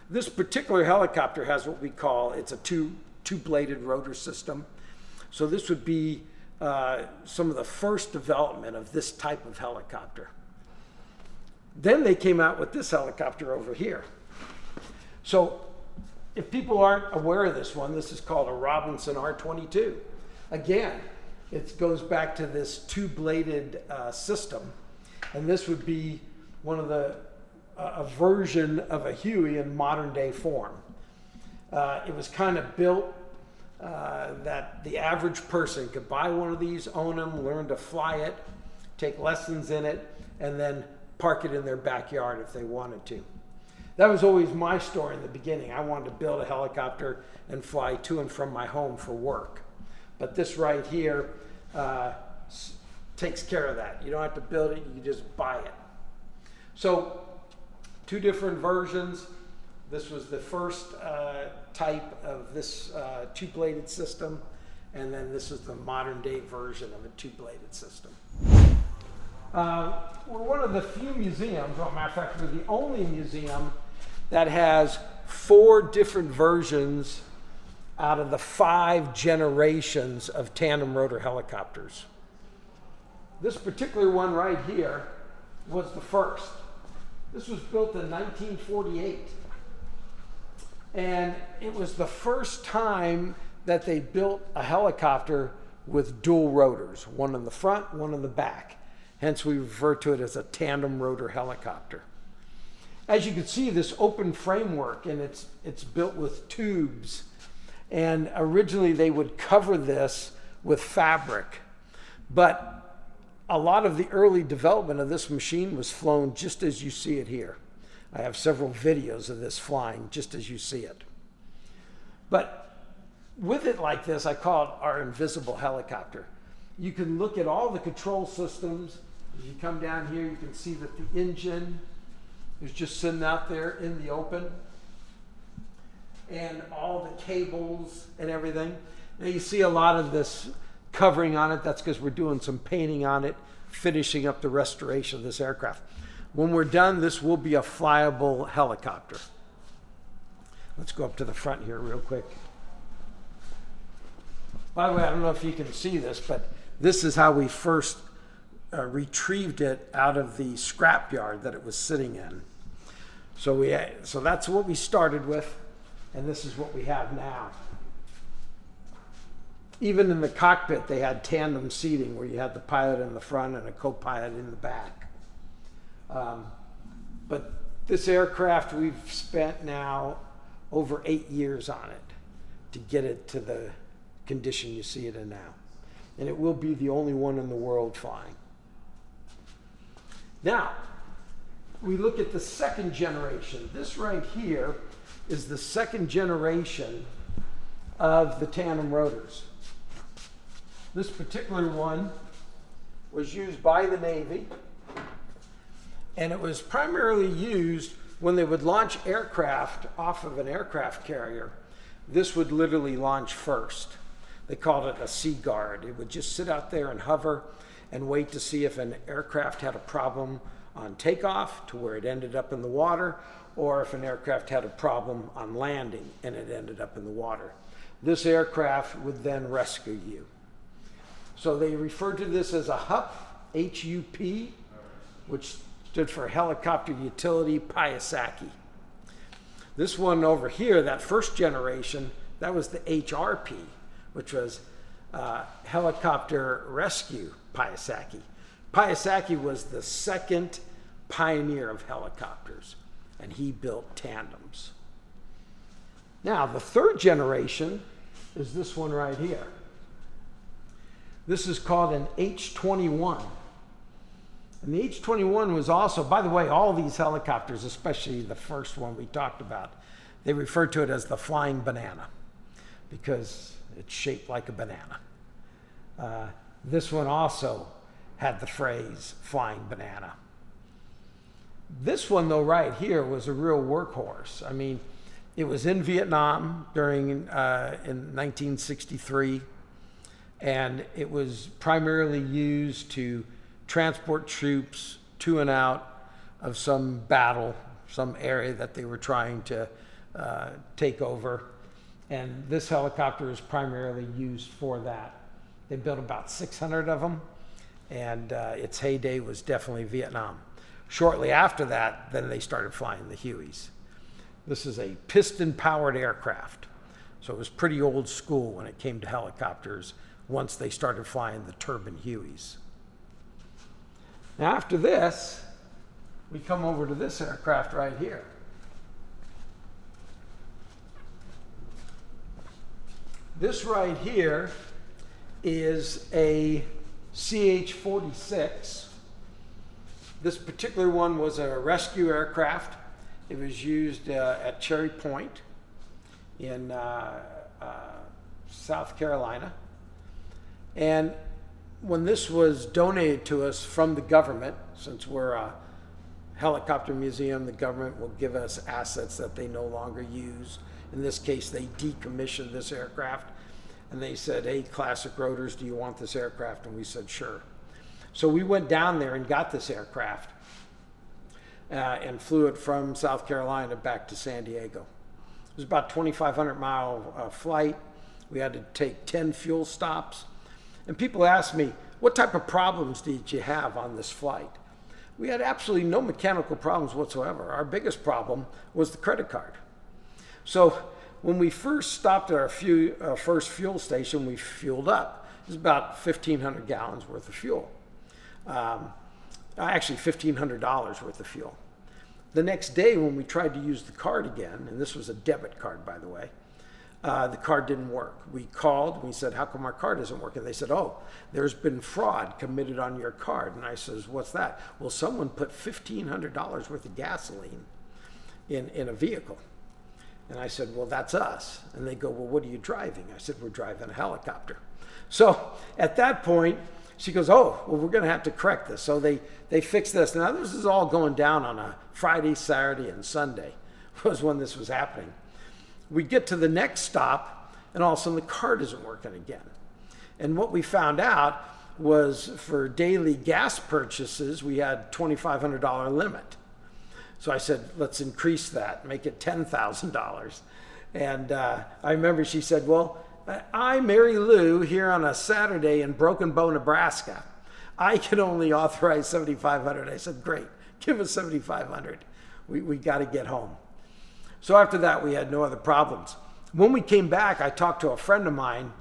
this particular helicopter has what we call, it's a two, two-bladed rotor system. So this would be uh, some of the first development of this type of helicopter. Then they came out with this helicopter over here. So if people aren't aware of this one, this is called a Robinson R22. Again, it goes back to this two-bladed uh, system, and this would be one of the uh, a version of a Huey in modern day form. Uh, it was kind of built uh, that the average person could buy one of these, own them, learn to fly it, take lessons in it, and then park it in their backyard if they wanted to. That was always my story in the beginning. I wanted to build a helicopter and fly to and from my home for work. But this right here uh, takes care of that. You don't have to build it, you just buy it. So, two different versions. This was the first uh, type of this uh, two-bladed system, and then this is the modern day version of a two-bladed system. Uh, we're one of the few museums, well, matter of fact, we're the only museum that has four different versions out of the five generations of tandem rotor helicopters. This particular one right here was the first. This was built in 1948. And it was the first time that they built a helicopter with dual rotors, one in the front, one in the back. Hence, we refer to it as a tandem rotor helicopter. As you can see, this open framework, and it's, it's built with tubes. And originally, they would cover this with fabric. But a lot of the early development of this machine was flown just as you see it here. I have several videos of this flying just as you see it. But with it like this, I call it our invisible helicopter. You can look at all the control systems. As you come down here, you can see that the engine is just sitting out there in the open. And all the cables and everything. Now you see a lot of this covering on it. That's because we're doing some painting on it, finishing up the restoration of this aircraft. When we're done, this will be a flyable helicopter. Let's go up to the front here real quick. By the way, I don't know if you can see this, but this is how we first uh, retrieved it out of the scrap yard that it was sitting in. So we, so that's what we started with. And this is what we have now. Even in the cockpit, they had tandem seating where you had the pilot in the front and a co pilot in the back. Um, but this aircraft, we've spent now over eight years on it to get it to the condition you see it in now. And it will be the only one in the world flying. Now, we look at the second generation. This right here is the second generation of the tandem rotors. This particular one was used by the Navy, and it was primarily used when they would launch aircraft off of an aircraft carrier. This would literally launch first. They called it a sea guard. It would just sit out there and hover and wait to see if an aircraft had a problem on takeoff to where it ended up in the water, or if an aircraft had a problem on landing and it ended up in the water. This aircraft would then rescue you. So they referred to this as a HUP, H U P, which stood for Helicopter Utility Piasecki. This one over here, that first generation, that was the HRP, which was uh, Helicopter Rescue Piasecki. Piasecki was the second pioneer of helicopters, and he built tandems. Now, the third generation is this one right here. This is called an H 21. And the H 21 was also, by the way, all these helicopters, especially the first one we talked about, they refer to it as the flying banana because it's shaped like a banana. Uh, this one also had the phrase flying banana. This one, though, right here was a real workhorse. I mean, it was in Vietnam during uh, in 1963, and it was primarily used to transport troops to and out of some battle, some area that they were trying to uh, take over. And this helicopter is primarily used for that. They built about 600 of them and uh, its heyday was definitely Vietnam. Shortly after that, then they started flying the Hueys. This is a piston powered aircraft, so it was pretty old school when it came to helicopters once they started flying the turbine Hueys. Now, after this, we come over to this aircraft right here. This right here is a CH-46. This particular one was a rescue aircraft. It was used uh, at Cherry Point in uh, uh, South Carolina. And when this was donated to us from the government, since we're a helicopter museum, the government will give us assets that they no longer use. In this case, they decommissioned this aircraft and they said, Hey, Classic Rotors, do you want this aircraft? And we said, Sure. So we went down there and got this aircraft uh, and flew it from South Carolina back to San Diego. It was about 2,500 mile uh, flight. We had to take 10 fuel stops. And people ask me, What type of problems did you have on this flight? We had absolutely no mechanical problems whatsoever. Our biggest problem was the credit card. So when we first stopped at our first fuel station, we fueled up. It was about 1,500 gallons worth of fuel. Um, actually, $1,500 worth of fuel. The next day, when we tried to use the card again, and this was a debit card, by the way, uh, the card didn't work. We called and we said, How come our card isn't working? They said, Oh, there's been fraud committed on your card. And I says, What's that? Well, someone put $1,500 worth of gasoline in, in a vehicle. And I said, Well, that's us. And they go, Well, what are you driving? I said, We're driving a helicopter. So at that point, she goes, Oh, well, we're going to have to correct this. So they, they fixed this. Now, this is all going down on a Friday, Saturday, and Sunday, was when this was happening. We get to the next stop, and all of a sudden the card isn't working again. And what we found out was for daily gas purchases, we had $2,500 limit. So I said, let's increase that, make it $10,000. And uh, I remember she said, well, I, Mary Lou, here on a Saturday in Broken Bow, Nebraska, I can only authorize 7,500. I said, great, give us 7,500. We, we got to get home. So after that, we had no other problems. When we came back, I talked to a friend of mine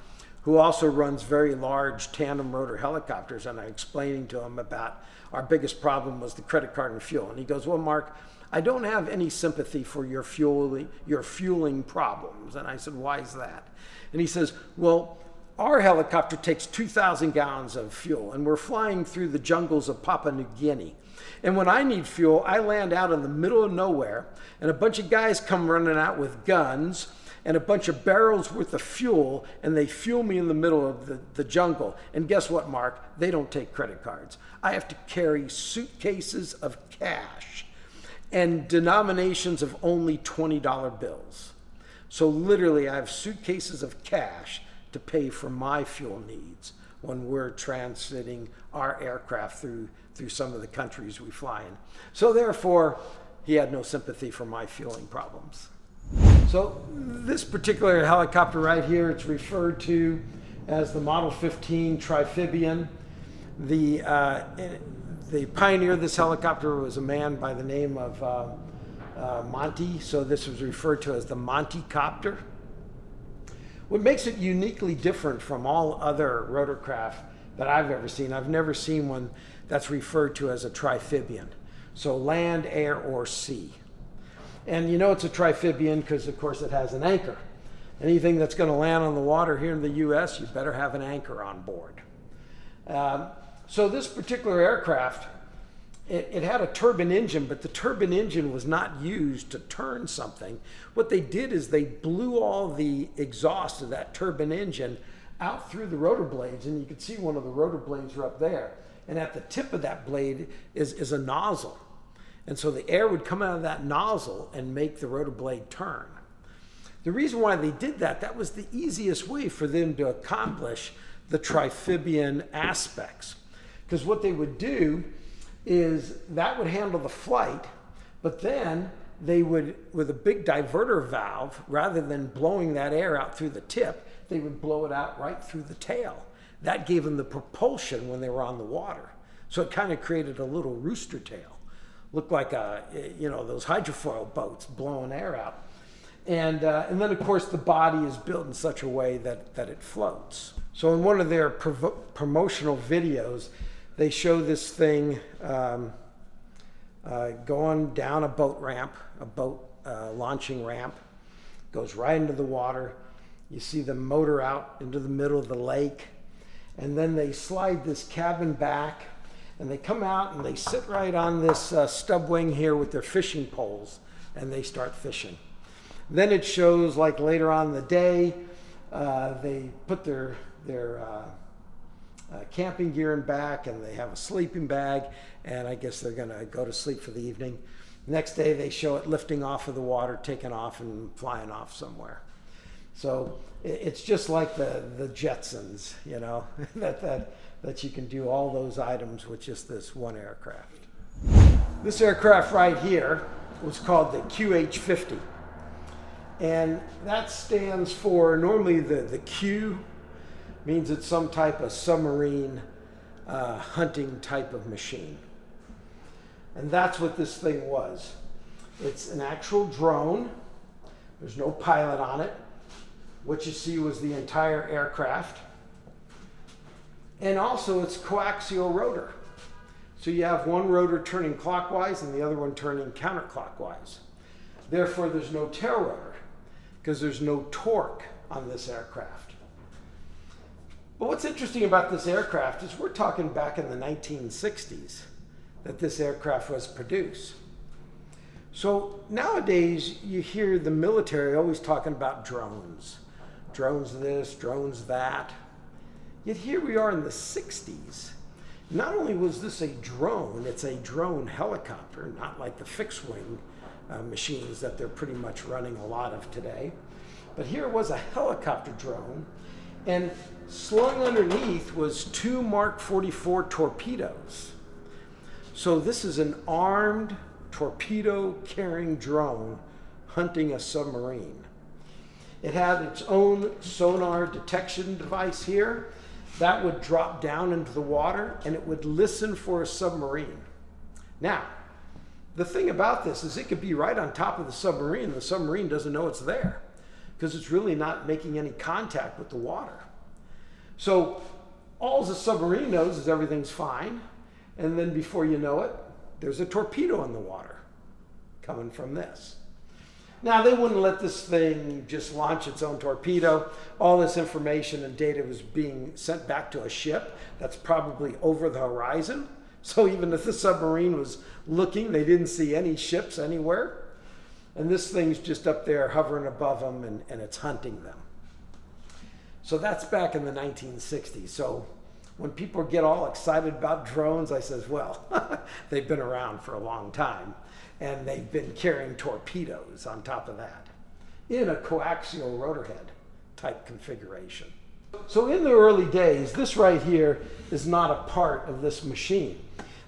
who also runs very large tandem rotor helicopters, and I explaining to him about our biggest problem was the credit card and fuel. And he goes, Well, Mark, I don't have any sympathy for your fueling, your fueling problems. And I said, Why is that? And he says, Well, our helicopter takes 2,000 gallons of fuel, and we're flying through the jungles of Papua New Guinea. And when I need fuel, I land out in the middle of nowhere, and a bunch of guys come running out with guns and a bunch of barrels worth of fuel, and they fuel me in the middle of the, the jungle. And guess what, Mark? They don't take credit cards. I have to carry suitcases of cash and denominations of only $20 bills. So literally, I have suitcases of cash to pay for my fuel needs when we're transiting our aircraft through, through some of the countries we fly in. So therefore, he had no sympathy for my fueling problems. So this particular helicopter right here, it's referred to as the Model 15 Triphibian. The, uh, the pioneer of this helicopter was a man by the name of uh, uh, Monty, so this was referred to as the Monty Copter. What makes it uniquely different from all other rotorcraft that I've ever seen, I've never seen one that's referred to as a triphibian. So land, air, or sea. And you know it's a triphibian because, of course, it has an anchor. Anything that's going to land on the water here in the U.S., you better have an anchor on board. Um, so this particular aircraft, it, it, had a turbine engine, but the turbine engine was not used to turn something. What they did is they blew all the exhaust of that turbine engine out through the rotor blades, and you can see one of the rotor blades are up there. And at the tip of that blade is, is a nozzle. And so the air would come out of that nozzle and make the rotor blade turn. The reason why they did that, that was the easiest way for them to accomplish the triphibian aspects. Because what they would do is that would handle the flight, but then they would, with a big diverter valve, rather than blowing that air out through the tip, they would blow it out right through the tail. That gave them the propulsion when they were on the water. So it kind of created a little rooster tail Looked like a, you know, those hydrofoil boats blowing air out. And, uh, and then, of course, the body is built in such a way that, that it floats. So, in one of their promotional videos, they show this thing um, uh, going down a boat ramp, a boat uh, launching ramp, goes right into the water. You see the motor out into the middle of the lake. And then they slide this cabin back and they come out and they sit right on this uh, stub wing here with their fishing poles and they start fishing. Then it shows like later on the day, uh, they put their, their uh, camping gear in back and they have a sleeping bag and I guess they're gonna go to sleep for the evening. Next day they show it lifting off of the water, taking off and flying off somewhere. So it's just like the, the Jetsons, you know, that, that that you can do all those items with just this one aircraft. This aircraft right here was called the QH-50. And that stands for, normally the, the Q means it's some type of submarine uh, hunting type of machine. And that's what this thing was. It's an actual drone. There's no pilot on it. What you see was the entire aircraft and also it's coaxial rotor. So you have one rotor turning clockwise and the other one turning counterclockwise. Therefore, there's no tail rotor because there's no torque on this aircraft. But what's interesting about this aircraft is we're talking back in the 1960s that this aircraft was produced. So nowadays, you hear the military always talking about drones. Drones this, drones that. Yet here we are in the 60s. Not only was this a drone, it's a drone helicopter, not like the fixed wing uh, machines that they're pretty much running a lot of today. But here was a helicopter drone, and slung underneath was two Mark 44 torpedoes. So this is an armed torpedo carrying drone hunting a submarine. It had its own sonar detection device here that would drop down into the water and it would listen for a submarine. Now, the thing about this is it could be right on top of the submarine. The submarine doesn't know it's there because it's really not making any contact with the water. So all the submarine knows is everything's fine. And then before you know it, there's a torpedo in the water coming from this. Now, they wouldn't let this thing just launch its own torpedo. All this information and data was being sent back to a ship that's probably over the horizon. So even if the submarine was looking, they didn't see any ships anywhere. And this thing's just up there hovering above them and, and it's hunting them. So that's back in the 1960s. So when people get all excited about drones, I says, well, they've been around for a long time and they've been carrying torpedoes on top of that in a coaxial rotor head type configuration. So in the early days, this right here is not a part of this machine.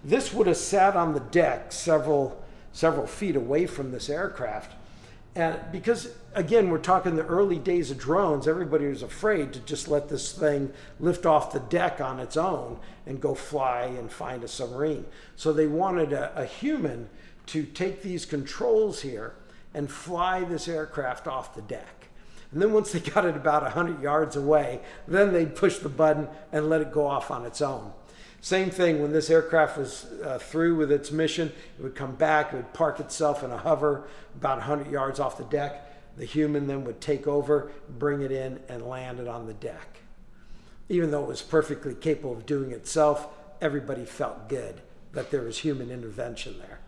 This would have sat on the deck several, several feet away from this aircraft. And because, again, we're talking the early days of drones, everybody was afraid to just let this thing lift off the deck on its own and go fly and find a submarine. So they wanted a, a human to take these controls here and fly this aircraft off the deck. And then once they got it about 100 yards away, then they'd push the button and let it go off on its own. Same thing when this aircraft was uh, through with its mission, it would come back, it would park itself in a hover about 100 yards off the deck. The human then would take over, bring it in, and land it on the deck. Even though it was perfectly capable of doing itself, everybody felt good that there was human intervention there.